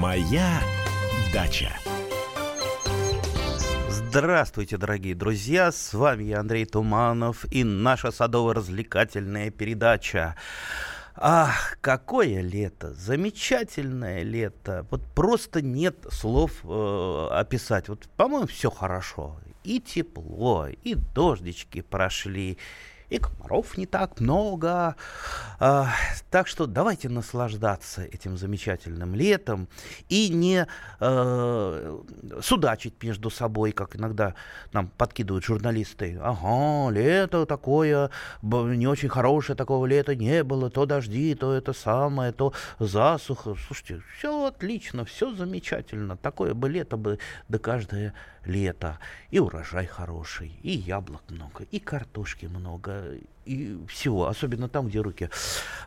Моя дача. Здравствуйте, дорогие друзья! С вами я, Андрей Туманов, и наша садово-развлекательная передача. Ах, какое лето! Замечательное лето! Вот просто нет слов э, описать. Вот, по-моему, все хорошо. И тепло, и дождички прошли, и комаров не так много. А, так что давайте наслаждаться этим замечательным летом и не а, судачить между собой, как иногда нам подкидывают журналисты. Ага, лето такое, не очень хорошее, такого лета не было, то дожди, то это самое, то засуха. Слушайте, все отлично, все замечательно. Такое бы лето бы до каждое лето. И урожай хороший, и яблок много, и картошки много, и всего, особенно там, где руки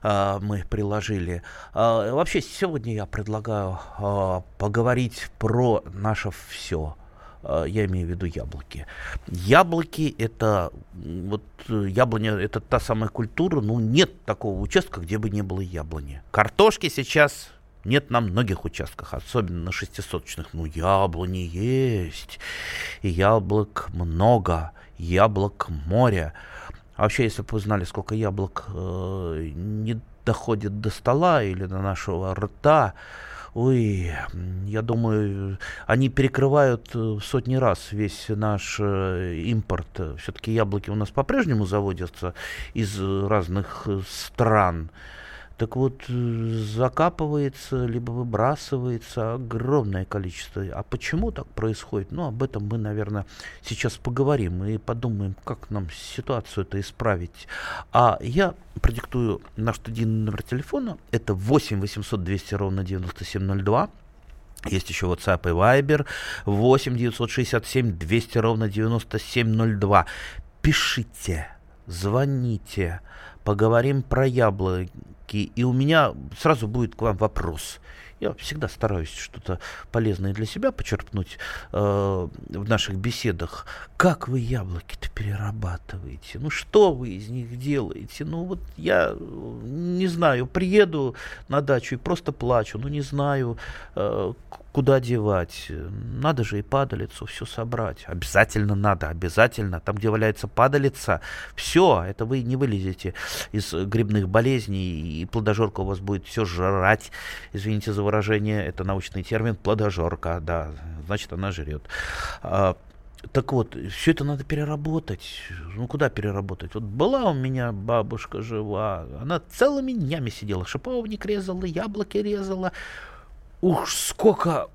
а, мы приложили. А, вообще, сегодня я предлагаю а, поговорить про наше все а, я имею в виду яблоки. Яблоки это вот яблоня это та самая культура, ну нет такого участка, где бы не было яблони. Картошки сейчас нет на многих участках, особенно на шестисоточных. Ну, яблони есть, и яблок много, яблок море. А вообще, если бы вы знали, сколько яблок э, не доходит до стола или до нашего рта, Ой, я думаю, они перекрывают э, в сотни раз весь наш э, импорт. Все-таки яблоки у нас по-прежнему заводятся из разных э, стран так вот закапывается, либо выбрасывается огромное количество. А почему так происходит? Ну, об этом мы, наверное, сейчас поговорим и подумаем, как нам ситуацию это исправить. А я продиктую наш студийный номер телефона. Это 8 800 200 ровно 9702. Есть еще WhatsApp и Viber 8 967 200 ровно 9702. Пишите, звоните, поговорим про яблоки и у меня сразу будет к вам вопрос. Я всегда стараюсь что-то полезное для себя почерпнуть э, в наших беседах. Как вы яблоки-то перерабатываете? Ну, что вы из них делаете? Ну, вот я не знаю, приеду на дачу и просто плачу. Ну, не знаю, э, куда девать. Надо же и падалицу все собрать. Обязательно надо, обязательно. Там, где валяется падалица, все, это вы не вылезете из грибных болезней, и плодожорка у вас будет все жрать. Извините за выражение, это научный термин, плодожорка, да, значит, она жрет. А, так вот, все это надо переработать. Ну, куда переработать? Вот была у меня бабушка жива, она целыми днями сидела, шиповник резала, яблоки резала, Ух, сколько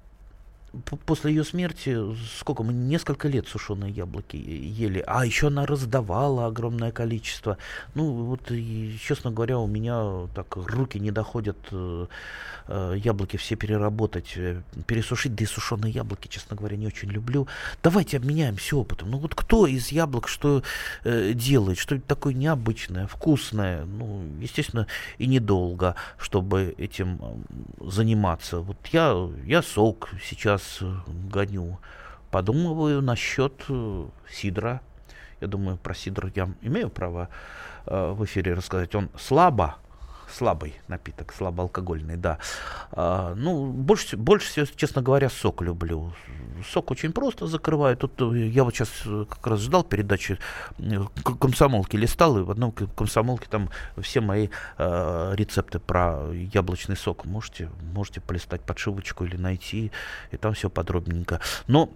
после ее смерти, сколько мы несколько лет сушеные яблоки ели, а еще она раздавала огромное количество. Ну вот, и, честно говоря, у меня так руки не доходят э, э, яблоки все переработать, э, пересушить, да и сушеные яблоки, честно говоря, не очень люблю. Давайте обменяемся опытом. Ну вот кто из яблок что э, делает, что такое необычное, вкусное, ну, естественно, и недолго, чтобы этим заниматься. Вот я, я сок сейчас гоню. Подумываю насчет э, сидра. Я думаю, про сидр я имею право э, в эфире рассказать. Он слабо слабый напиток, слабоалкогольный, да. А, ну, больше, больше честно говоря, сок люблю. Сок очень просто закрываю. Тут э, я вот сейчас э, как раз ждал передачи э, комсомолки, листал, и в одном комсомолке там все мои э, рецепты про яблочный сок. Можете, можете полистать подшивочку или найти, и там все подробненько. Но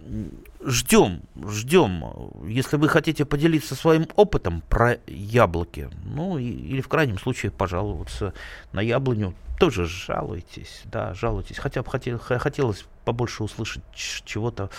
ждем, ждем. Если вы хотите поделиться своим опытом про яблоки, ну, и, или в крайнем случае пожаловаться на яблоню, тоже жалуйтесь, да, жалуйтесь. Хотя бы хотел, хотелось побольше услышать чего-то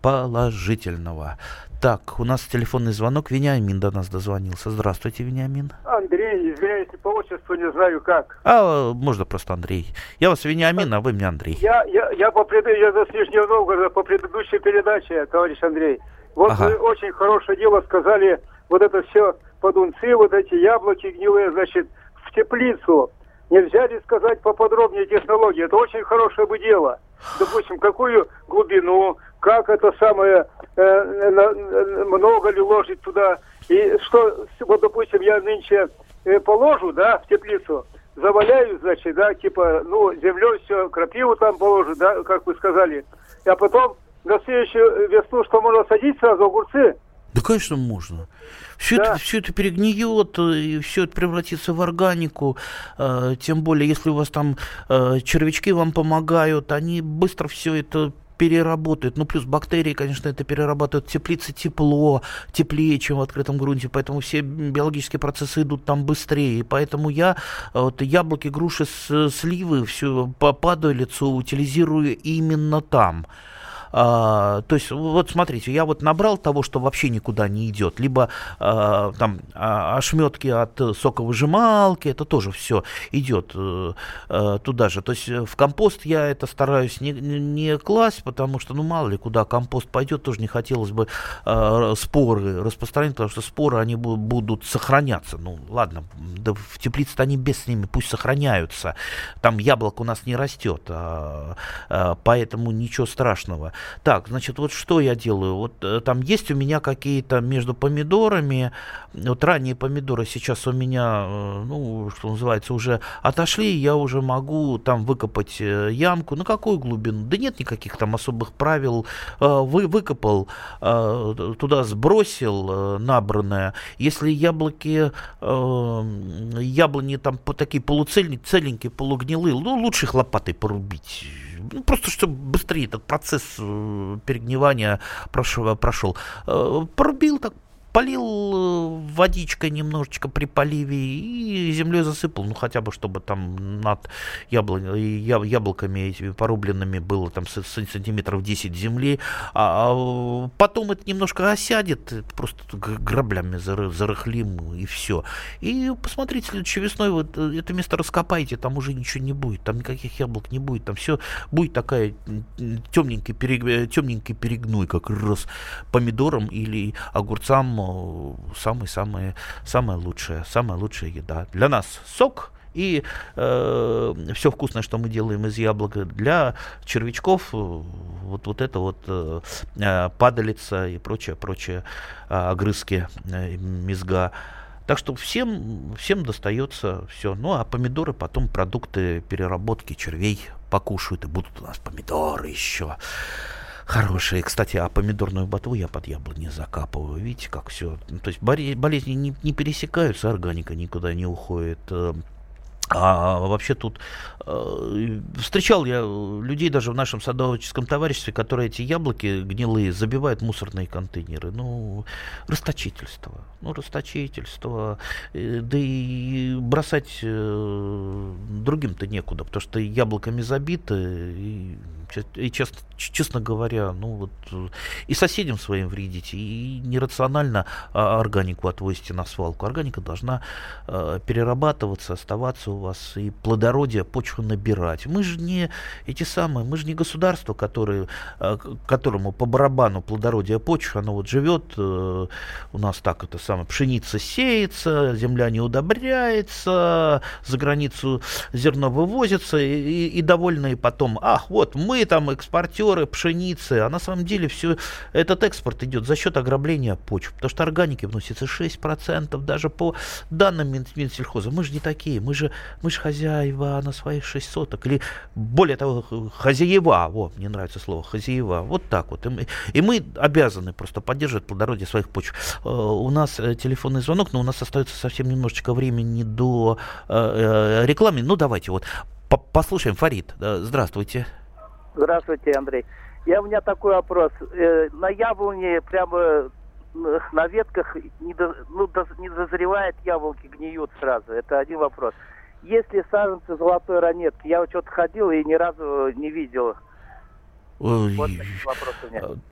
положительного. Так, у нас телефонный звонок. Вениамин до нас дозвонился. Здравствуйте, Вениамин. Андрей, извиняюсь, по отчеству не знаю как. А, можно просто Андрей. Я вас Вениамин, а вы мне Андрей. Я, я, я, по пред... я за Нижнего Новгорода по предыдущей передаче, товарищ Андрей. Вот ага. вы очень хорошее дело сказали, вот это все подунцы, вот эти яблоки гнилые, значит, в теплицу. Нельзя ли сказать поподробнее технологии? Это очень хорошее бы дело. Допустим, какую глубину, как это самое, э, на, много ли ложить туда. И что, вот, допустим, я нынче э, положу, да, в теплицу, заваляют, значит, да, типа, ну, землей все, крапиву там положат, да, как вы сказали. А потом на следующую весну, что можно садить сразу огурцы? Да, конечно, можно. Все, да. это, все это перегниет, и все это превратится в органику. Э, тем более, если у вас там э, червячки вам помогают, они быстро все это переработают. Ну, плюс бактерии, конечно, это перерабатывают в теплице тепло, теплее, чем в открытом грунте, поэтому все биологические процессы идут там быстрее. И поэтому я вот, яблоки, груши, сливы, все падалицу утилизирую именно там. А, то есть, вот смотрите, я вот набрал того, что вообще никуда не идет, либо а, там а, ошметки от соковыжималки, это тоже все идет а, э, туда же. То есть в компост я это стараюсь не, не класть, потому что, ну, мало ли, куда компост пойдет, тоже не хотелось бы а, споры распространять, потому что споры, они будут сохраняться. Ну, ладно, да в теплице-то они без с ними, пусть сохраняются. Там яблок у нас не растет, а, а, поэтому ничего страшного. Так, значит, вот что я делаю? Вот э, там есть у меня какие-то между помидорами, вот ранние помидоры сейчас у меня, э, ну, что называется, уже отошли, я уже могу там выкопать э, ямку. На какую глубину? Да нет никаких там особых правил. Вы выкопал, туда сбросил набранное. Если яблоки, яблони там такие полуцельненькие, полугнилые, ну, лучше их лопатой порубить ну, просто чтобы быстрее этот процесс э, перегнивания прошел, прошел. Э, порубил так полил э, водичкой немножечко при поливе и землей засыпал, ну хотя бы чтобы там над ябло, яблоками этими порубленными было там сантиметров 10 земли, а, а потом это немножко осядет, просто граблями зарыхлим и все. И посмотрите, следующей весной вот э, это место раскопайте, там уже ничего не будет, там никаких яблок не будет, там все будет такая темненький, перег, темненький перегной, как раз помидорам или огурцам самая-самая самая лучшая, самая лучшая еда. Для нас сок и э, все вкусное, что мы делаем из яблока, для червячков э, вот, вот это вот э, э, падалица и прочее, прочее э, огрызки э, мезга. Так что всем, всем достается все. Ну, а помидоры потом продукты переработки червей покушают, и будут у нас помидоры еще хорошие. Кстати, а помидорную ботву я под яблони закапываю. Видите, как все. То есть болезни не, не пересекаются, органика никуда не уходит. Э, а вообще тут э, встречал я людей даже в нашем садоводческом товариществе, которые эти яблоки гнилые забивают в мусорные контейнеры. Ну, расточительство. Ну, расточительство. Э, да и бросать э, другим-то некуда, потому что яблоками забиты. И, и честно, честно говоря, ну вот и соседям своим вредите, и нерационально а, органику отвозите на свалку. Органика должна э, перерабатываться, оставаться у вас и плодородие почвы набирать. Мы же не эти самые, мы же не государство, которое, э, которому по барабану плодородие почвы, оно вот живет, э, у нас так это самое, пшеница сеется, земля не удобряется, за границу зерно вывозится, и, и, и довольные потом, ах, вот мы там экспортеры пшеницы, а на самом деле все этот экспорт идет за счет ограбления почв, потому что органики вносится 6%, даже по данным Минсельхоза. Мы же не такие, мы же мы же хозяева на своих шесть соток, или более того, хозяева, вот, мне нравится слово, хозяева, вот так вот. И мы, и мы обязаны просто поддерживать плодородие своих почв. Э, у нас э, телефонный звонок, но у нас остается совсем немножечко времени до э, рекламы. Ну, давайте вот послушаем. Фарид, здравствуйте. Здравствуйте, Андрей. Я у меня такой вопрос. На яблоне прямо на ветках не, до, ну, до, не дозревает яблоки, гниют сразу. Это один вопрос. Если саженцы золотой ранетки, я вот что-то ходил и ни разу не видел вот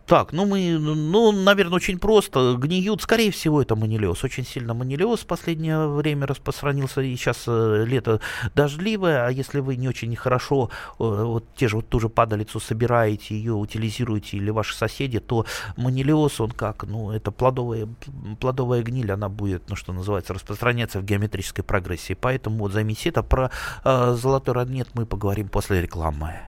так, ну мы, ну, наверное, очень просто. Гниют, скорее всего, это манилиоз. Очень сильно манилиоз в последнее время распространился. И сейчас э, лето дождливое, а если вы не очень хорошо э, вот те же вот ту же падалицу собираете, ее утилизируете, или ваши соседи, то манилиоз, он как, ну, это плодовая, плодовая гниль, она будет, ну, что называется, распространяться в геометрической прогрессии. Поэтому вот займите это. Про э, золотой роднет мы поговорим после рекламы.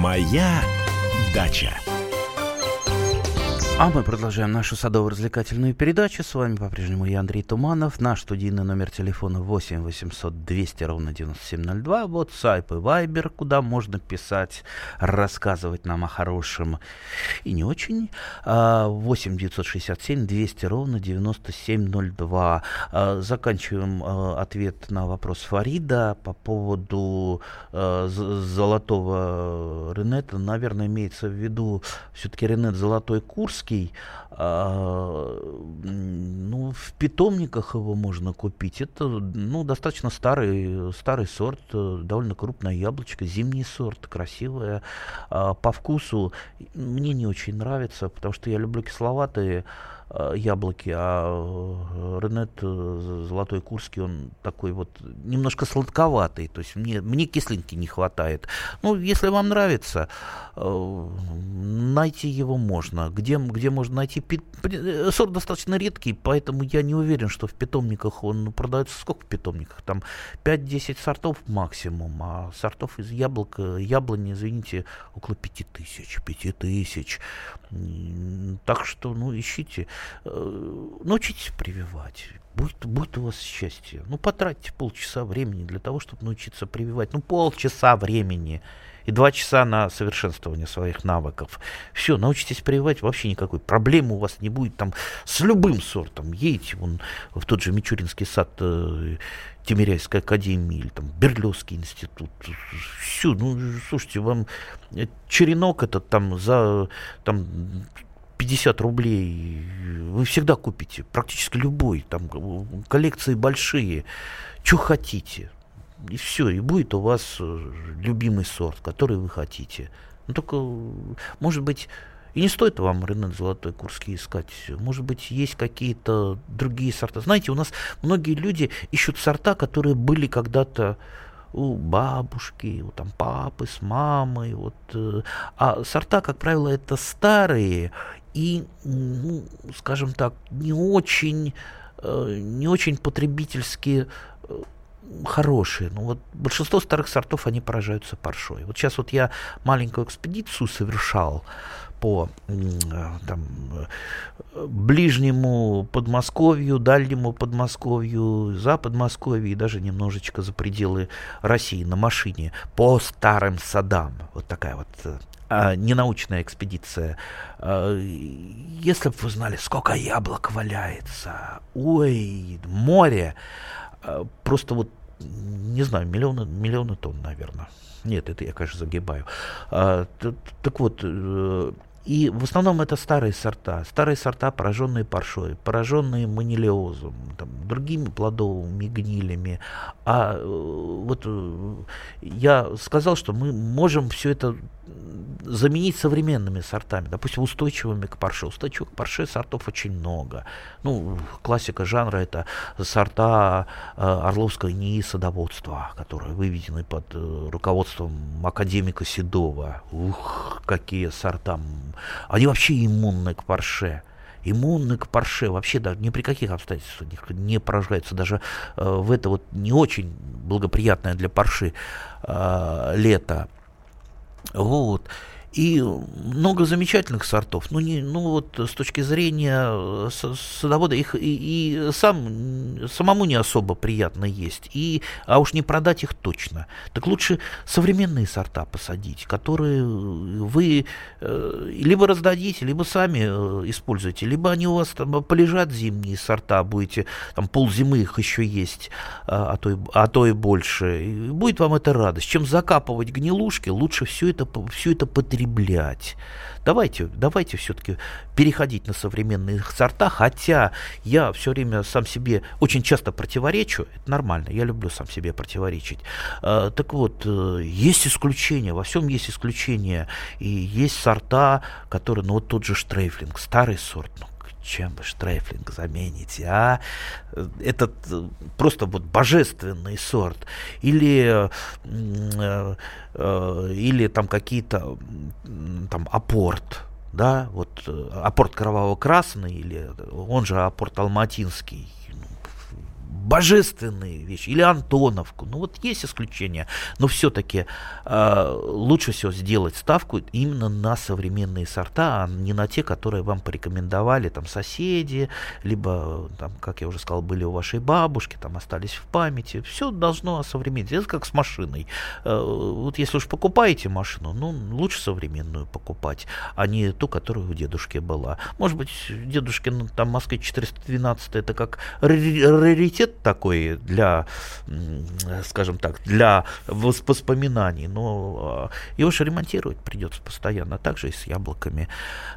Моя дача. А мы продолжаем нашу садово-развлекательную передачу. С вами по-прежнему я, Андрей Туманов. Наш студийный номер телефона 8 800 200 ровно 9702. Вот сайп и вайбер, куда можно писать, рассказывать нам о хорошем и не очень. 8 967 200 ровно 9702. А, заканчиваем а, ответ на вопрос Фарида по поводу а, золотого Ренета. Наверное, имеется в виду все-таки Ренет Золотой Курский русский, а, ну, в питомниках его можно купить. Это, ну, достаточно старый, старый сорт, довольно крупное яблочко, зимний сорт, красивое. А, по вкусу мне не очень нравится, потому что я люблю кисловатые яблоки, а э, Ренет э, Золотой Курский, он такой вот немножко сладковатый, то есть мне, мне кислинки не хватает. Ну, если вам нравится, найти его можно. Где, где можно найти? Сорт достаточно редкий, поэтому я не уверен, что в питомниках он продается. Сколько в питомниках? Там 5-10 сортов максимум, а сортов из яблок, яблони, извините, около 5000. 5000. Так что, ну, ищите. Э, научитесь прививать. Будет, будет у вас счастье. Ну, потратьте полчаса времени для того, чтобы научиться прививать. Ну, полчаса времени и два часа на совершенствование своих навыков. Все, научитесь прививать, вообще никакой проблемы у вас не будет там с любым сортом. Едете вон, в тот же Мичуринский сад э, Тимиряйской академии или там Берлевский институт. Все, ну, слушайте, вам черенок этот там за там 50 рублей вы всегда купите, практически любой, там коллекции большие, что хотите. И все, и будет у вас э, любимый сорт, который вы хотите. Ну только, может быть, и не стоит вам рынок золотой курский искать. Может быть, есть какие-то другие сорта. Знаете, у нас многие люди ищут сорта, которые были когда-то у бабушки, у там папы с мамой, вот, э, а сорта, как правило, это старые и, ну, скажем так, не очень, э, не очень потребительски э, хорошие. Ну вот большинство старых сортов, они поражаются паршой. Вот сейчас вот я маленькую экспедицию совершал по э, там, ближнему Подмосковью, дальнему Подмосковью, за Подмосковье и даже немножечко за пределы России на машине по старым садам. Вот такая вот а, ненаучная экспедиция. А, если бы вы знали, сколько яблок валяется, ой, море, а, просто вот, не знаю, миллионы, миллионы тонн, наверное. Нет, это я, конечно, загибаю. А, так, вот, э, и в основном это старые сорта. Старые сорта, пораженные паршой, пораженные манилиозом, там, другими плодовыми гнилями. А э, вот э, я сказал, что мы можем все это заменить современными сортами, допустим, устойчивыми к парше. Устойчивых к парше сортов очень много. Ну, классика жанра это сорта э, Орловского НИИ садоводства, которые выведены под э, руководством академика Седова. Ух, какие сорта. Они вообще иммунны к парше иммунны к парше, вообще да, ни при каких обстоятельствах не поражаются, даже э, в это вот не очень благоприятное для парши э, лето. Вот. И много замечательных сортов. Ну, не, ну вот с точки зрения э, садовода их и, и сам, самому не особо приятно есть. И, а уж не продать их точно. Так лучше современные сорта посадить, которые вы э, либо раздадите, либо сами э, используете, либо они у вас там полежат зимние сорта, будете там ползимы их еще есть, а, а, то, и, а то и больше. И будет вам это радость. Чем закапывать гнилушки, лучше все это, все это потребить употреблять. Давайте, давайте все-таки переходить на современные сорта, хотя я все время сам себе очень часто противоречу, это нормально, я люблю сам себе противоречить. А, так вот, э, есть исключения, во всем есть исключения, и есть сорта, которые, ну вот тот же Штрейфлинг, старый сорт, ну чем вы Штрейфлинг замените, а? Этот э, просто вот божественный сорт. Или, э, э, или там какие-то там апорт, да, вот апорт кроваво-красный, или он же апорт алматинский, божественные вещи, или Антоновку. Ну вот есть исключения, но все-таки э, лучше всего сделать ставку именно на современные сорта, а не на те, которые вам порекомендовали там соседи, либо, там, как я уже сказал, были у вашей бабушки, там остались в памяти. Все должно осовременить. Это как с машиной. Э, вот если уж покупаете машину, ну лучше современную покупать, а не ту, которая у дедушки была. Может быть, дедушки, ну, там Москве 412 это как раритет такой для, скажем так, для воспоминаний, но а, его же ремонтировать придется постоянно, также и с яблоками.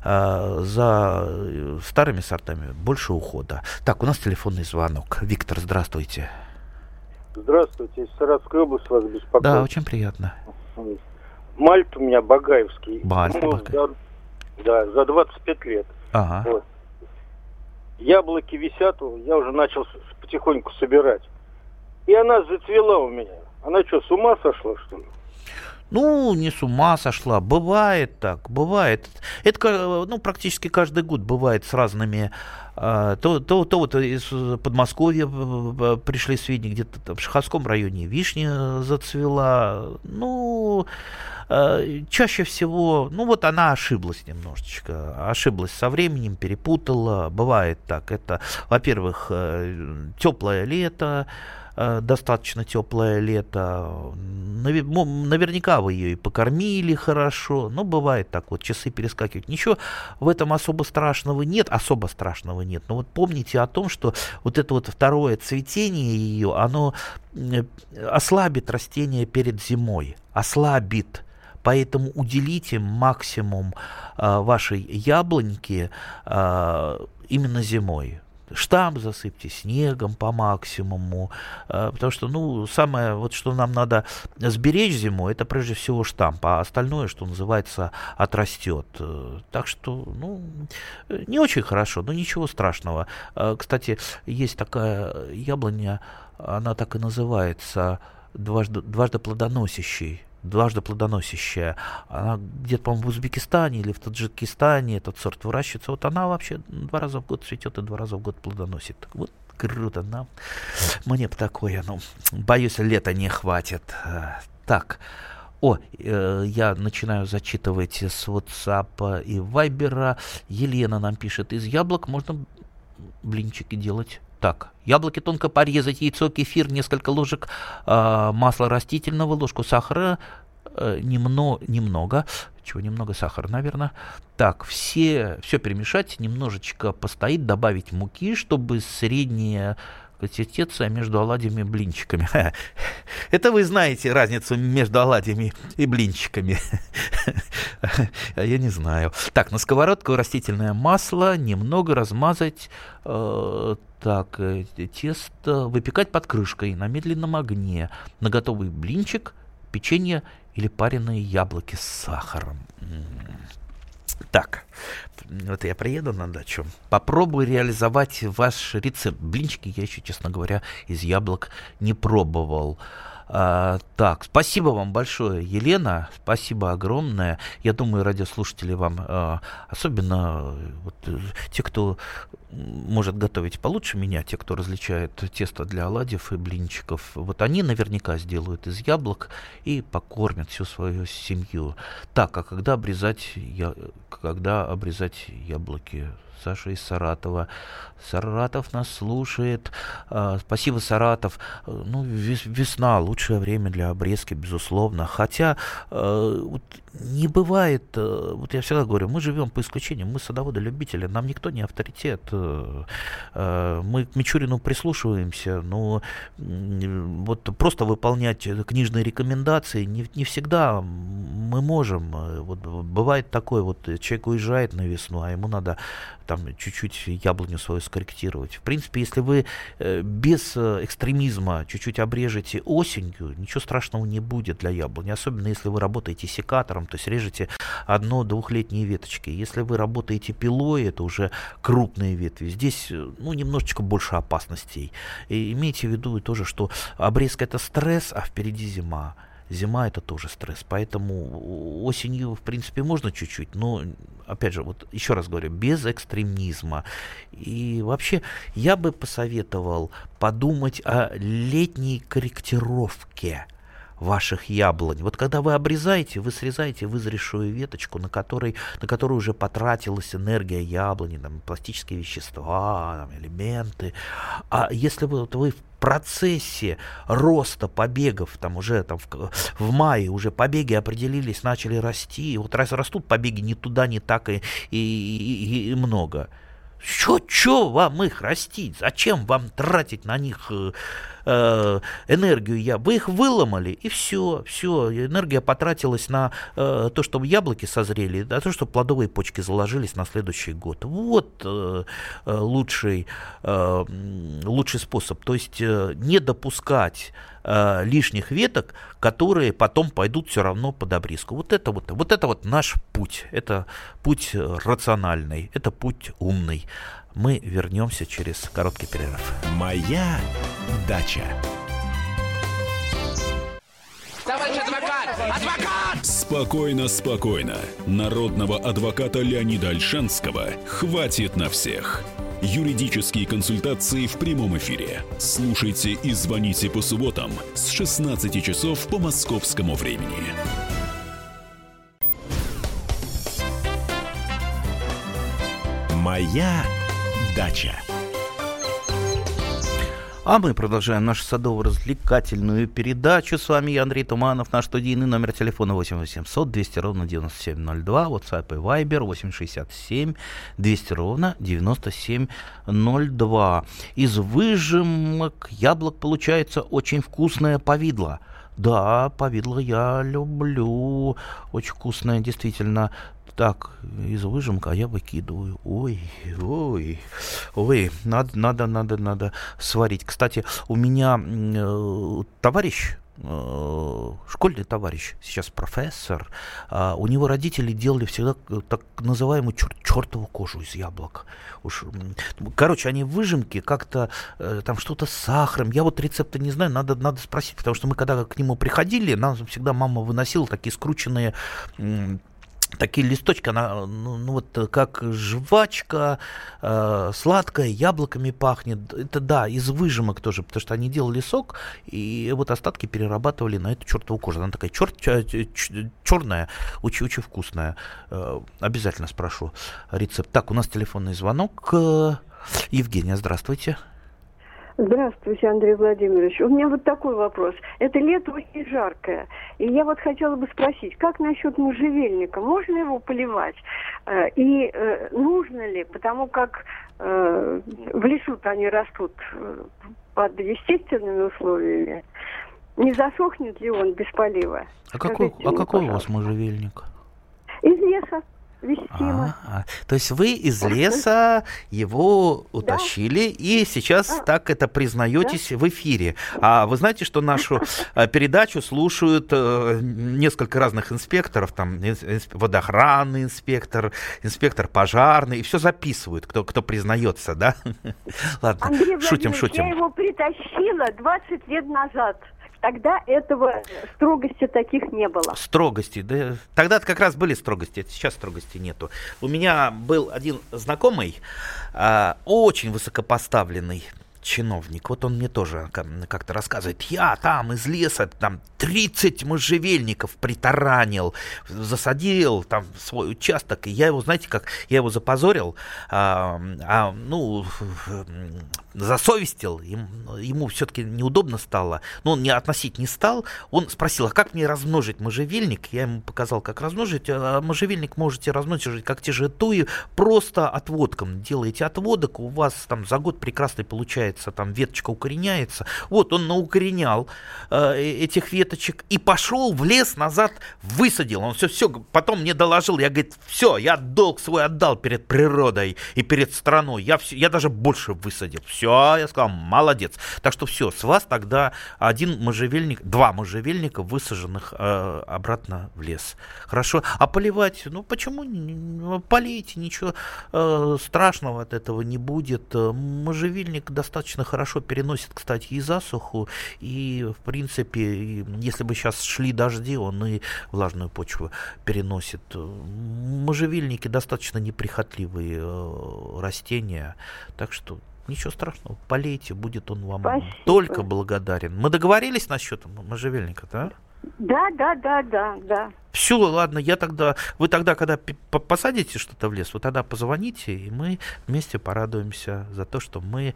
А, за э, старыми сортами больше ухода. Так, у нас телефонный звонок. Виктор, здравствуйте. Здравствуйте, из Саратовской области вас беспокоит. Да, очень приятно. Мальт у меня Багаевский. Мальт, ну, Багаев. Да, за 25 лет. Ага. Вот. Яблоки висят, я уже начал потихоньку собирать. И она зацвела у меня. Она что, с ума сошла, что ли? Ну, не с ума сошла. Бывает так, бывает. Это ну, практически каждый год бывает с разными. А, то, то, то вот из Подмосковья пришли сведения, где-то в Шаховском районе вишня зацвела. Ну, а, чаще всего, ну вот она ошиблась немножечко, ошиблась со временем, перепутала. Бывает так. Это, во-первых, э, теплое лето, Э, достаточно теплое лето. Наверняка вы ее и покормили хорошо. Но бывает так вот, часы перескакивают. Ничего в этом особо страшного нет. Особо страшного нет. Но вот помните о том, что вот это вот второе цветение ее, оно ослабит растение перед зимой. Ослабит. Поэтому уделите максимум э, вашей яблоньки э, именно зимой штамп засыпьте снегом по максимуму, э, потому что, ну, самое, вот что нам надо сберечь зимой, это прежде всего штамп, а остальное, что называется, отрастет. Э, так что, ну, не очень хорошо, но ничего страшного. Э, кстати, есть такая яблоня, она так и называется, дважды, дважды плодоносящий дважды плодоносящая. Она где-то, по-моему, в Узбекистане или в Таджикистане этот сорт выращивается. Вот она вообще два раза в год цветет и два раза в год плодоносит. Вот круто, нам. Мне бы такое, ну, боюсь, лета не хватит. Так, о, э, я начинаю зачитывать с WhatsApp и Viber. Елена нам пишет, из яблок можно блинчики делать. Так, яблоки тонко порезать, яйцо, кефир, несколько ложек э, масла растительного, ложку сахара, э, немно, немного, чего немного сахара, наверное. Так, все, все перемешать, немножечко постоит, добавить муки, чтобы средняя консистенция между оладьями и блинчиками. Это вы знаете разницу между оладьями и блинчиками. Я не знаю. Так, на сковородку растительное масло, немного размазать э, так, э, тесто выпекать под крышкой на медленном огне. На готовый блинчик печенье или пареные яблоки с сахаром. Так, вот я приеду на дачу, попробую реализовать ваш рецепт. Блинчики я еще, честно говоря, из яблок не пробовал. А, так, спасибо вам большое, Елена, спасибо огромное. Я думаю, радиослушатели вам, а, особенно вот, те, кто может готовить получше меня, те, кто различает тесто для оладьев и блинчиков, вот они наверняка сделают из яблок и покормят всю свою семью. Так, а когда обрезать, я, когда обрезать яблоки Саша из Саратова. Саратов нас слушает. А, спасибо, Саратов. Ну, весна лучшее время для обрезки, безусловно. Хотя э, вот не бывает, э, вот я всегда говорю, мы живем по исключению, мы садоводы-любители, нам никто не авторитет. Э, мы к Мичурину прислушиваемся, но вот просто выполнять книжные рекомендации не, не всегда мы можем. Вот бывает такое, вот человек уезжает на весну, а ему надо там чуть-чуть яблоню свою скорректировать. В принципе, если вы э, без э, экстремизма чуть-чуть обрежете осенью, ничего страшного не будет для яблони, особенно если вы работаете секатором, то есть режете одно-двухлетние веточки. Если вы работаете пилой, это уже крупные ветви. Здесь, э, ну, немножечко больше опасностей. И имейте в виду тоже, что обрезка это стресс, а впереди зима. Зима это тоже стресс, поэтому осенью, в принципе, можно чуть-чуть, но, опять же, вот еще раз говорю, без экстремизма. И вообще, я бы посоветовал подумать о летней корректировке ваших яблонь. Вот когда вы обрезаете, вы срезаете вызревшую веточку, на которой, на которую уже потратилась энергия яблони, там, пластические вещества, там, элементы. А если вы, вот вы в процессе роста побегов, там уже там в, в мае уже побеги определились, начали расти, вот раз растут побеги не туда, не так и, и, и, и много. Чё, чё вам их растить? Зачем вам тратить на них э, э, энергию? Я, вы их выломали, и все, все. Энергия потратилась на э, то, чтобы яблоки созрели, на то, чтобы плодовые почки заложились на следующий год. Вот э, лучший, лучший способ. То есть не допускать лишних веток, которые потом пойдут все равно под обрезку. Вот это вот, вот это вот наш путь. Это путь рациональный, это путь умный. Мы вернемся через короткий перерыв. Моя дача. Товарищ адвокат! Адвокат! Спокойно, спокойно. Народного адвоката Леонида Альшанского хватит на всех. Юридические консультации в прямом эфире. Слушайте и звоните по субботам с 16 часов по московскому времени. Моя дача. А мы продолжаем нашу садово-развлекательную передачу. С вами я, Андрей Туманов. Наш студийный номер телефона 8 800 200 ровно 9702. WhatsApp и Viber 867 200 ровно 9702. Из выжимок яблок получается очень вкусное повидло. Да, повидло я люблю. Очень вкусное, действительно так, из выжимка я выкидываю. Ой, ой, ой, надо, надо, надо, надо сварить. Кстати, у меня э, товарищ, э, школьный товарищ, сейчас профессор, э, у него родители делали всегда так называемую чер- чертову кожу из яблок. Уж, короче, они выжимки как-то э, там что-то с сахаром. Я вот рецепта не знаю, надо, надо спросить, потому что мы когда к нему приходили, нам всегда мама выносила такие скрученные такие листочки, она, ну, ну вот э, как жвачка, э, сладкая, яблоками пахнет. Это да, из выжимок тоже, потому что они делали сок, и вот остатки перерабатывали на эту чертову кожу. Она такая черт, черная, очень, очень вкусная. Э, обязательно спрошу рецепт. Так, у нас телефонный звонок. Э, Евгения, здравствуйте. Здравствуйте, Андрей Владимирович. У меня вот такой вопрос. Это лето очень жаркое. И я вот хотела бы спросить, как насчет можжевельника? Можно его поливать? Э, и э, нужно ли? Потому как э, в лесу-то они растут под естественными условиями. Не засохнет ли он без полива? А какой, а какой у вас можжевельник? Из леса вестимо. А, то есть вы из леса его утащили да. и сейчас да. так это признаетесь да. в эфире. А вы знаете, что нашу э, передачу слушают э, несколько разных инспекторов, там водоохранный инспектор, инспектор пожарный, и все записывают, кто, кто признается, да? Ладно, Андрей шутим, шутим. Я его притащила 20 лет назад. Тогда этого строгости таких не было. Строгости, да. Тогда как раз были строгости, сейчас строгости нету. У меня был один знакомый, э, очень высокопоставленный чиновник, вот он мне тоже как-то рассказывает, я там из леса там 30 можжевельников притаранил, засадил там свой участок, и я его, знаете, как я его запозорил, а, а, ну, засовестил, ему, все-таки неудобно стало, но он не относить не стал, он спросил, а как мне размножить можжевельник? Я ему показал, как размножить, а можжевельник можете размножить как те же туи, просто отводком, делаете отводок, у вас там за год прекрасно получается, там веточка укореняется, вот он наукоренял э, э этих веточек и пошел в лес назад, высадил, он все, все, потом мне доложил, я, говорит, все, я долг свой отдал перед природой и перед страной, я, все, я даже больше высадил, все все, я сказал, молодец. Так что все, с вас тогда один можжевельник, два можжевельника, высаженных э, обратно в лес. Хорошо. А поливать, ну почему не полейте, ничего э, страшного от этого не будет. Можжевельник достаточно хорошо переносит, кстати, и засуху, и в принципе, если бы сейчас шли дожди, он и влажную почву переносит. Можжевельники достаточно неприхотливые э, растения, так что Ничего страшного, полейте, будет он вам Спасибо. только благодарен. Мы договорились насчет можжевельника, да? Да, да, да, да, да. Все, ладно, я тогда, вы тогда, когда посадите что-то в лес, вы тогда позвоните, и мы вместе порадуемся за то, что мы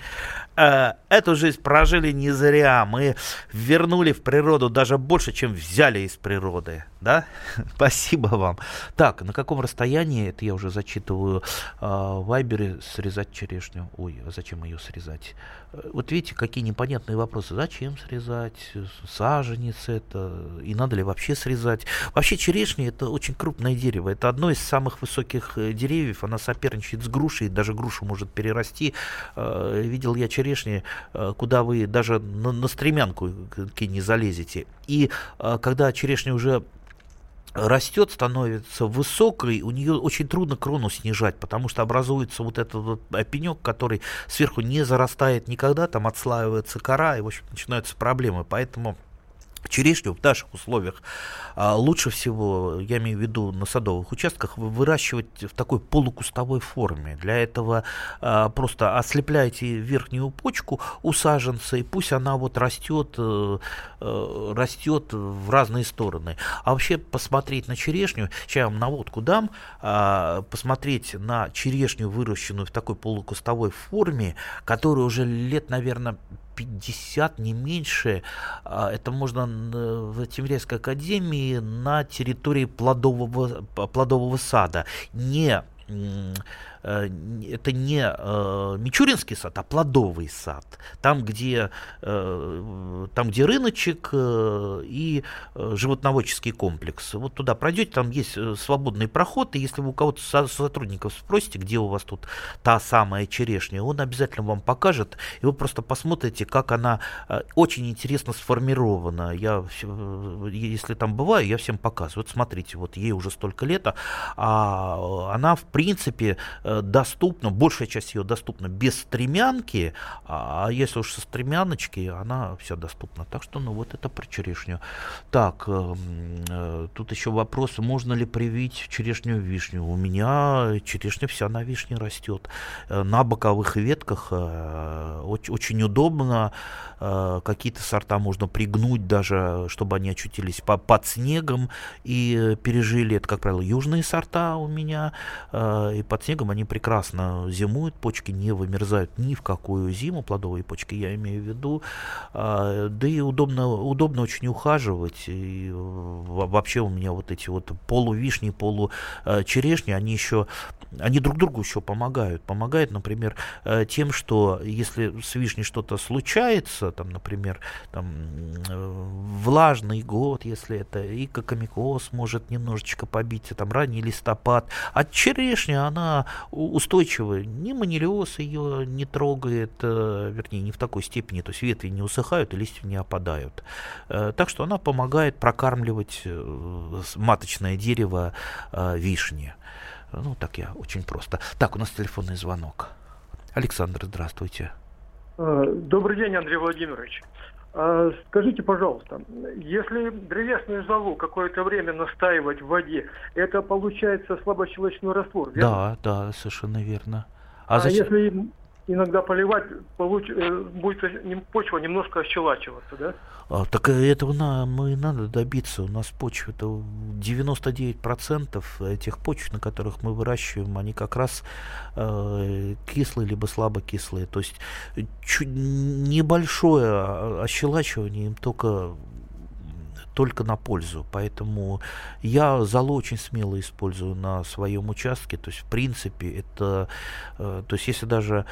э, эту жизнь прожили не зря, мы вернули в природу даже больше, чем взяли из природы, да? Спасибо вам. Так, на каком расстоянии, это я уже зачитываю, э, Вайбере срезать черешню? Ой, а зачем ее срезать? Э, вот видите, какие непонятные вопросы. Зачем срезать? Саженец это? И надо ли вообще срезать? Вообще черешня это очень крупное дерево. Это одно из самых высоких э, деревьев. Она соперничает с грушей. Даже грушу может перерасти. Э, видел я черешни, э, куда вы даже на, на стремянку не залезете. И когда черешня уже растет, становится высокой, у нее очень трудно крону снижать, потому что образуется вот этот вот пенек, который сверху не зарастает никогда, там отслаивается кора, и, в общем, начинаются проблемы. Поэтому Черешню в наших условиях а, лучше всего, я имею в виду на садовых участках, выращивать в такой полукустовой форме. Для этого а, просто ослепляйте верхнюю почку у саженца, и пусть она вот растет, э, э, растет в разные стороны. А вообще посмотреть на черешню, сейчас я вам наводку дам, а, посмотреть на черешню, выращенную в такой полукустовой форме, которая уже лет, наверное, 50, не меньше. А, это можно в Тимирязевской академии на территории плодового, плодового сада. Не это не э, Мичуринский сад, а плодовый сад. Там, где, э, там, где рыночек и животноводческий комплекс. Вот туда пройдете, там есть свободный проход, и если вы у кого-то сотрудников спросите, где у вас тут та самая черешня, он обязательно вам покажет, и вы просто посмотрите, как она очень интересно сформирована. Я, если там бываю, я всем показываю. Вот смотрите, вот ей уже столько лет, а она, в принципе, доступна, большая часть ее доступна без стремянки, а если уж со стремяночки, она вся доступна. Так что, ну вот это про черешню. Так, э, э, тут еще вопрос, можно ли привить черешню вишню? У меня черешня вся на вишне растет. Э, на боковых ветках э, очень, удобно. Э, какие-то сорта можно пригнуть даже, чтобы они очутились по, под снегом и пережили. Это, как правило, южные сорта у меня. Э, и под снегом они прекрасно зимуют, почки не вымерзают ни в какую зиму, плодовые почки я имею в виду, а, да и удобно, удобно очень ухаживать, и вообще у меня вот эти вот полувишни, получерешни, они еще, они друг другу еще помогают, помогают, например, э, тем, что если с вишней что-то случается, там, например, там, э, влажный год, если это и кокомикоз может немножечко побить, там, ранний листопад, а черешня, она устойчивая. Ни манилиоз ее не трогает, э, вернее, не в такой степени, то есть ветви не усыхают и листья не опадают. Э, так что она помогает прокармливать э, маточное дерево вишни. Ну, так я очень просто. Так, у нас телефонный звонок. Александр, здравствуйте. Добрый день, Андрей Владимирович. А, скажите, пожалуйста, если древесную золу какое-то время настаивать в воде, это получается слабощелочной раствор, верно? Да, да, совершенно верно. А, а зачем? если иногда поливать, получ... Э, будет почва немножко ощелачиваться, да? А, так этого нам и надо добиться. У нас почва, это 99% этих почв, на которых мы выращиваем, они как раз э, кислые, либо слабокислые. То есть чуть небольшое ощелачивание им только только на пользу. Поэтому я золу очень смело использую на своем участке. То есть, в принципе, это... Э, то есть, если даже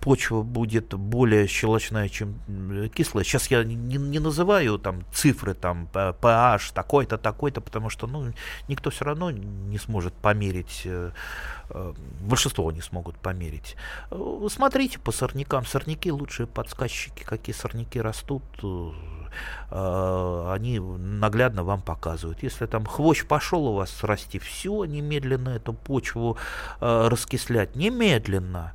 почва будет более щелочная, чем кислая. Сейчас я не, не называю там цифры, там pH такой-то, такой-то, потому что ну, никто все равно не сможет померить, э, э, большинство не смогут померить. Э, смотрите по сорнякам. Сорняки лучшие подсказчики, какие сорняки растут, они наглядно вам показывают. Если там хвощ пошел у вас расти, все, немедленно эту почву раскислять, немедленно.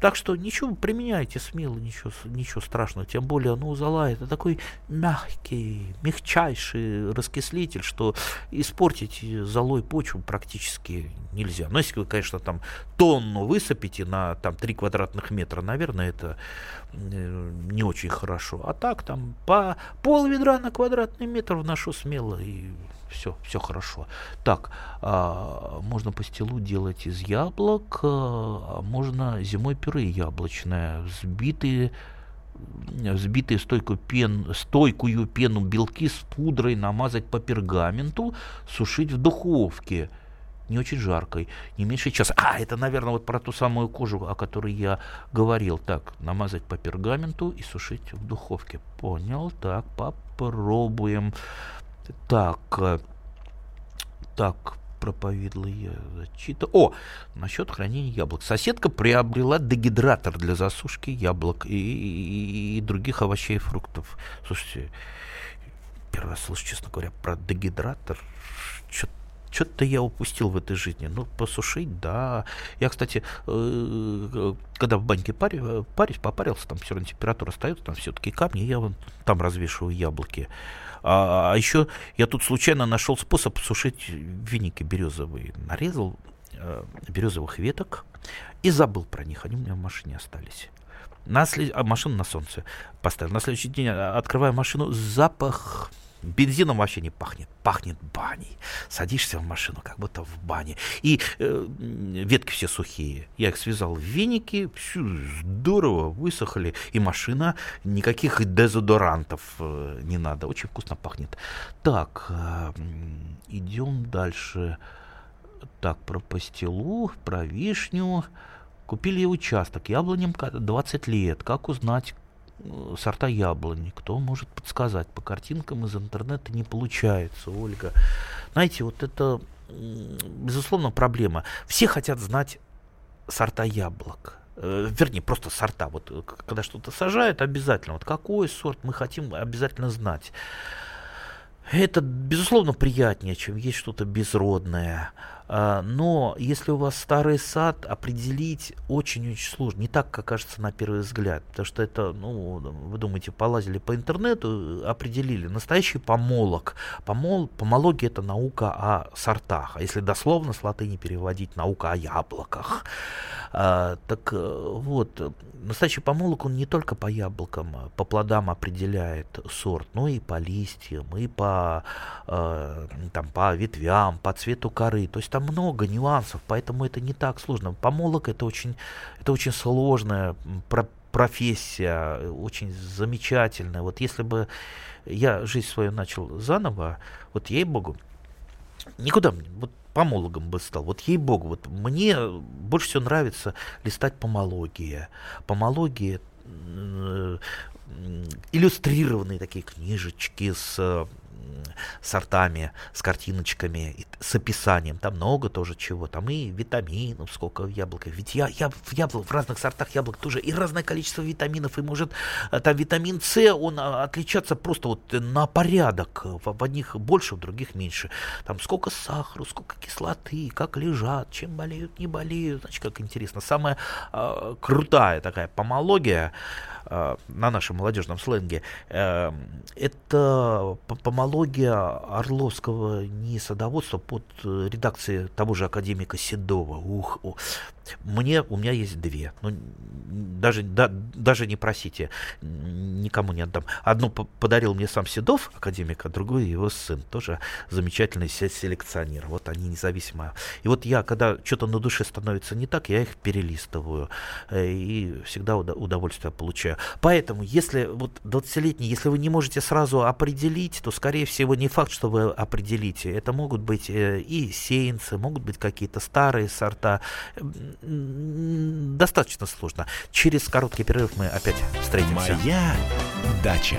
Так что ничего, применяйте смело, ничего, ничего страшного. Тем более, ну, зола это такой мягкий, мягчайший раскислитель, что испортить золой почву практически нельзя. Но если вы, конечно, там тонну высыпите на там 3 квадратных метра, наверное, это э, не очень хорошо. А так там по пол ведра на квадратный метр вношу смело и все, все хорошо. Так, а, можно пастилу делать из яблок, а можно зимой пюре яблочное, взбитые взбитые стойку пен, стойкую пену белки с пудрой намазать по пергаменту, сушить в духовке не очень жаркой, не меньше часа. А, это, наверное, вот про ту самую кожу, о которой я говорил. Так, намазать по пергаменту и сушить в духовке. Понял, так, попробуем. Так, э, так, проповедла я зачитал. О, насчет хранения яблок. Соседка приобрела дегидратор для засушки яблок и, и, и других овощей и фруктов. Слушайте, первый раз слышу, честно говоря, про дегидратор. Что-то что-то я упустил в этой жизни. Ну, посушить, да. Я, кстати, э, когда в баньке парю, парюсь, попарился, там все равно температура остается, там все-таки камни, я вон там развешиваю яблоки. А, а еще я тут случайно нашел способ сушить веники березовые. Нарезал э, березовых веток и забыл про них. Они у меня в машине остались. На след... а, машину на солнце поставил. На следующий день а, открываю машину, запах Бензином вообще не пахнет, пахнет баней. Садишься в машину, как будто в бане. И э, ветки все сухие. Я их связал в веники, все здорово высохли. И машина, никаких дезодорантов э, не надо. Очень вкусно пахнет. Так, э, идем дальше. Так, про пастилу, про вишню. Купили участок яблоням 20 лет. Как узнать, сорта яблони. Кто может подсказать? По картинкам из интернета не получается, Ольга. Знаете, вот это, безусловно, проблема. Все хотят знать сорта яблок. Э, вернее, просто сорта. Вот э, когда что-то сажают, обязательно. Вот какой сорт мы хотим обязательно знать. Это, безусловно, приятнее, чем есть что-то безродное. А, но если у вас старый сад, определить очень-очень сложно. Не так, как кажется на первый взгляд. Потому что это, ну, вы думаете, полазили по интернету, определили. Настоящий помолог. Помол, помология это наука о сортах. А если дословно с латыни переводить, наука о яблоках. А, так э, вот, настоящий помолог, он не только по яблокам, а по плодам определяет сорт, но и по листьям, и по, э, там, по ветвям, по цвету коры. То есть там много нюансов, поэтому это не так сложно. Помолог это очень, это очень сложная про профессия, очень замечательная. Вот если бы я жизнь свою начал заново, вот ей-богу, никуда мне, вот помологом бы стал. Вот ей-богу, вот мне больше всего нравится листать помология. Помология э, иллюстрированные такие книжечки с сортами, с картиночками, с описанием. Там много тоже чего. Там и витаминов, сколько в яблоках. Ведь я, я в, яблок, в разных сортах яблок тоже и разное количество витаминов. И может э, там витамин С, он а, отличаться просто вот на порядок. В, в одних больше, в других меньше. Там сколько сахара, сколько кислоты, как лежат, чем болеют, не болеют. Значит, как интересно. Самая э, крутая такая помология на нашем молодежном сленге, это помология Орловского не садоводства под редакцией того же академика Седова. Ух, мне, у меня есть две. Ну, даже, да, даже не просите, никому не отдам. Одну подарил мне сам Седов, академик, а другую его сын, тоже замечательный селекционер. Вот они независимые. И вот я, когда что-то на душе становится не так, я их перелистываю. Э, и всегда удовольствие получаю. Поэтому, если вот 20-летний, если вы не можете сразу определить, то, скорее всего, не факт, что вы определите. Это могут быть э, и сеянцы, могут быть какие-то старые сорта достаточно сложно. Через короткий перерыв мы опять встретимся. Моя дача.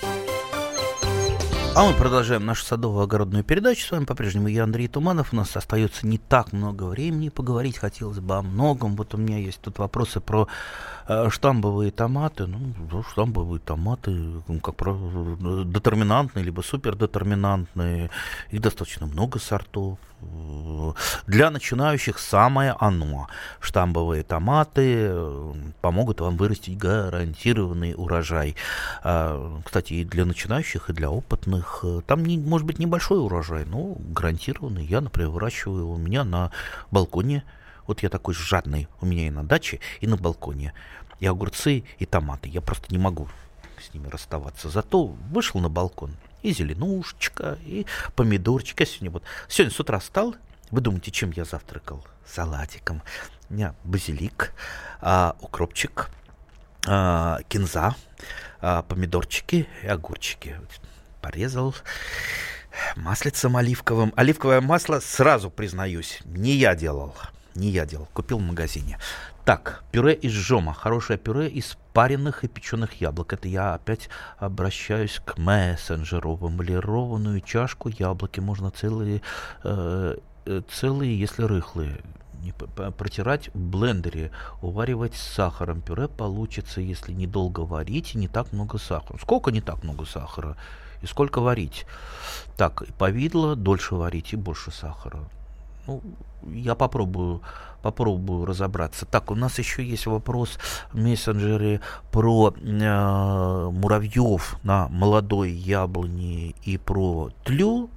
А мы продолжаем нашу садово-огородную передачу. С вами по-прежнему я, Андрей Туманов. У нас остается не так много времени поговорить. Хотелось бы о многом. Вот у меня есть тут вопросы про штамбовые томаты. Ну, штамбовые томаты, ну, как про детерминантные, либо супердетерминантные. Их достаточно много сортов. Для начинающих самое оно. Штамбовые томаты э, помогут вам вырастить гарантированный урожай. А, кстати, и для начинающих, и для опытных. Э, там, не, может быть, небольшой урожай, но гарантированный. Я, например, выращиваю у меня на балконе. Вот я такой жадный. У меня и на даче, и на балконе. И огурцы, и томаты. Я просто не могу с ними расставаться. Зато вышел на балкон, и зеленушечка, и помидорчик. Сегодня вот, сегодня с утра встал, вы думаете, чем я завтракал? Салатиком. У меня базилик, а, укропчик, а, кинза, а, помидорчики и огурчики. Порезал маслицем оливковым. Оливковое масло, сразу признаюсь, не я делал. Не я делал, купил в магазине. Так, пюре из жома. Хорошее пюре из паренных и печеных яблок. Это я опять обращаюсь к мессенджеру. В эмалированную чашку яблоки можно целые, э, э целые, если рыхлые. Протирать в блендере, уваривать с сахаром. Пюре получится, если недолго варить и не так много сахара. Сколько не так много сахара? И сколько варить? Так, повидло дольше варить и больше сахара. Ну, я попробую, попробую разобраться. Так, у нас еще есть вопрос в мессенджере про э, муравьев на молодой яблони и про тлю.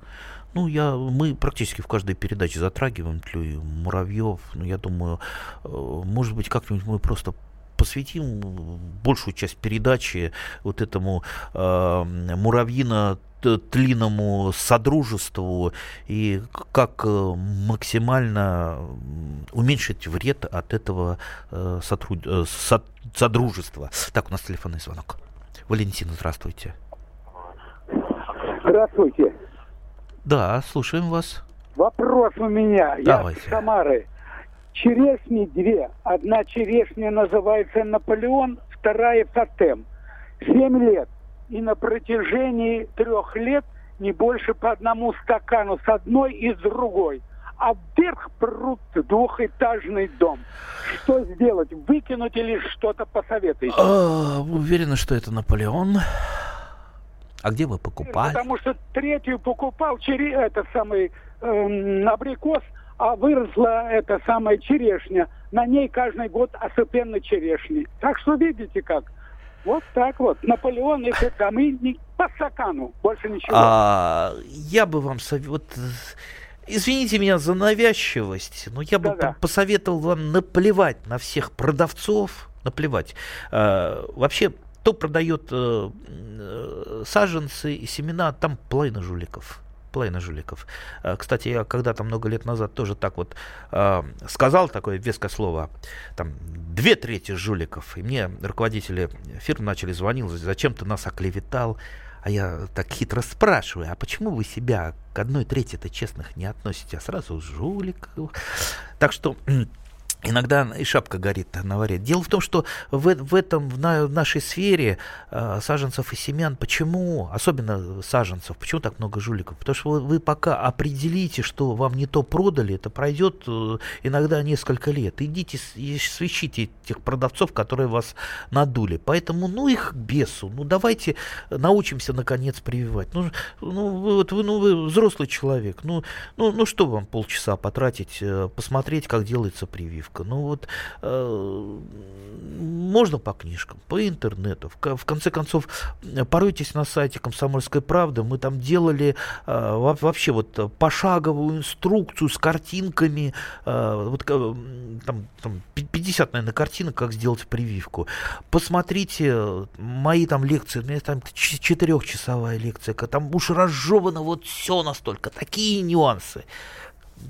Ну, я, мы практически в каждой передаче затрагиваем тлю и муравьев. Ну, я думаю, э, может быть, как-нибудь мы просто посвятим большую часть передачи вот этому э, муравьино тлинному содружеству и как э, максимально уменьшить вред от этого э, сотруд... Э, содружества. Так, у нас телефонный звонок. Валентина, здравствуйте. Здравствуйте. Да, слушаем вас. Вопрос у меня. Давайте. Я с Самары. Черешни две. Одна черешня называется Наполеон, вторая Тотем. Семь лет и на протяжении трех лет не больше по одному стакану с одной и с другой. А вверх прут двухэтажный дом. Что сделать? Выкинуть или что-то посоветуете? А, уверена, что это Наполеон. А где вы покупали? Потому что третью покупал через это самый э, абрикос, а выросла эта самая черешня. На ней каждый год осыпенно черешни. Так что видите как. Вот так вот. Наполеон и не по стакану, больше ничего. А, я бы вам совет... Вот, извините меня за навязчивость, но я бы Да-да. посоветовал вам наплевать на всех продавцов, наплевать. А, вообще, кто продает э, э, саженцы и семена, там половина жуликов половина жуликов. Э, кстати, я когда-то много лет назад тоже так вот э, сказал такое веское слово, там, две трети жуликов. И мне руководители фирм начали звонить, зачем ты нас оклеветал? А я так хитро спрашиваю, а почему вы себя к одной трети-то честных не относите, а сразу жуликов? Так что Иногда и шапка горит на варе. Дело в том, что в, в этом, в, на, в нашей сфере э, саженцев и семян, почему, особенно саженцев, почему так много жуликов? Потому что вы, вы пока определите, что вам не то продали, это пройдет э, иногда несколько лет. Идите и свищите тех продавцов, которые вас надули. Поэтому, ну их бесу. Ну давайте научимся наконец прививать. Ну, ну, вот, вы, ну вы взрослый человек. Ну, ну, ну что вам полчаса потратить, э, посмотреть, как делается прививка? Ошибка. Ну вот э, можно по книжкам, по интернету. В, в конце концов, поройтесь на сайте Комсомольской правды. Мы там делали э, вообще вот пошаговую инструкцию с картинками. Э, вот там, там 50, наверное, картинок, как сделать прививку. Посмотрите мои там лекции. У меня там четырехчасовая лекция. Там уж разжевано вот все настолько. Такие нюансы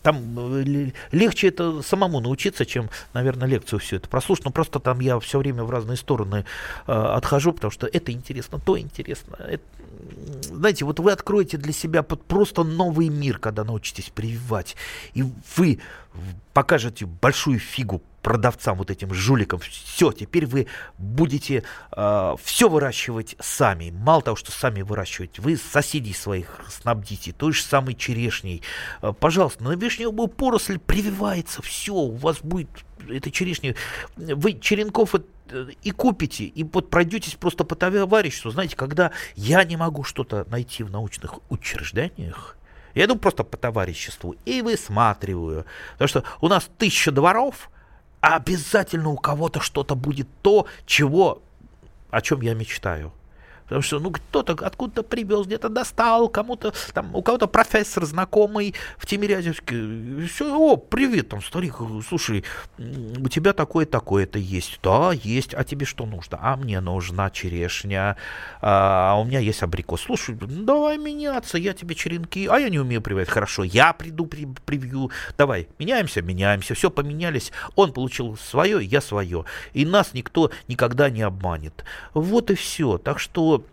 там э, легче это самому научиться, чем, наверное, лекцию все это прослушать. Но просто там я все время в разные стороны э, отхожу, потому что это интересно, то интересно. Это, знаете, вот вы откроете для себя просто новый мир, когда научитесь прививать. И вы покажете большую фигу продавцам, вот этим жуликам. Все, теперь вы будете э, все выращивать сами. Мало того, что сами выращивать, вы соседей своих снабдите той же самой черешней. Э, пожалуйста, на вишневую поросль прививается все, у вас будет эта черешня. Вы черенков и купите, и вот пройдетесь просто по товариществу. Знаете, когда я не могу что-то найти в научных учреждениях, я иду просто по товариществу и высматриваю. Потому что у нас тысяча дворов, а обязательно у кого-то что-то будет то, чего, о чем я мечтаю. Потому что, ну, кто-то откуда-то привез, где-то достал, кому-то, там, у кого-то профессор знакомый в Тимирязевске. Все, о, привет, там, старик, слушай, у тебя такое-такое-то есть. Да, есть. А тебе что нужно? А мне нужна черешня, а у меня есть абрикос. Слушай, давай меняться, я тебе черенки, а я не умею прививать. Хорошо, я приду, при, привью. Давай, меняемся, меняемся. Все, поменялись. Он получил свое, я свое. И нас никто никогда не обманет. Вот и все. Так что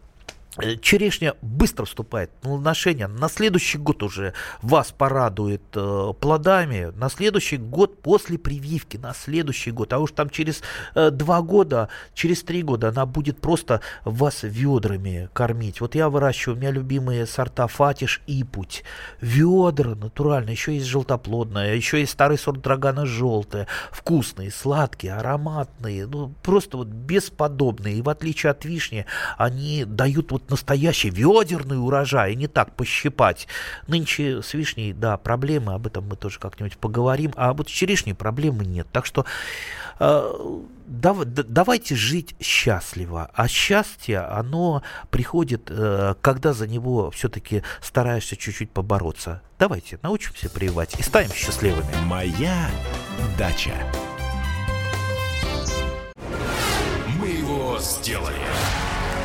черешня быстро вступает в отношения. На следующий год уже вас порадует э, плодами. На следующий год после прививки. На следующий год. А уж там через э, два года, через три года она будет просто вас ведрами кормить. Вот я выращиваю, у меня любимые сорта Фатиш и Путь. Ведра натурально. Еще есть желтоплодная. Еще есть старый сорт драгана желтая. Вкусные, сладкие, ароматные. Ну, просто вот бесподобные. И в отличие от вишни, они дают вот вот настоящий ведерный урожай, и не так пощипать. Нынче с вишней, да, проблемы, об этом мы тоже как-нибудь поговорим, а вот с черешней проблемы нет. Так что э, дав, давайте жить счастливо. А счастье, оно приходит, э, когда за него все-таки стараешься чуть-чуть побороться. Давайте научимся прививать и станем счастливыми. Моя дача. Мы его сделали.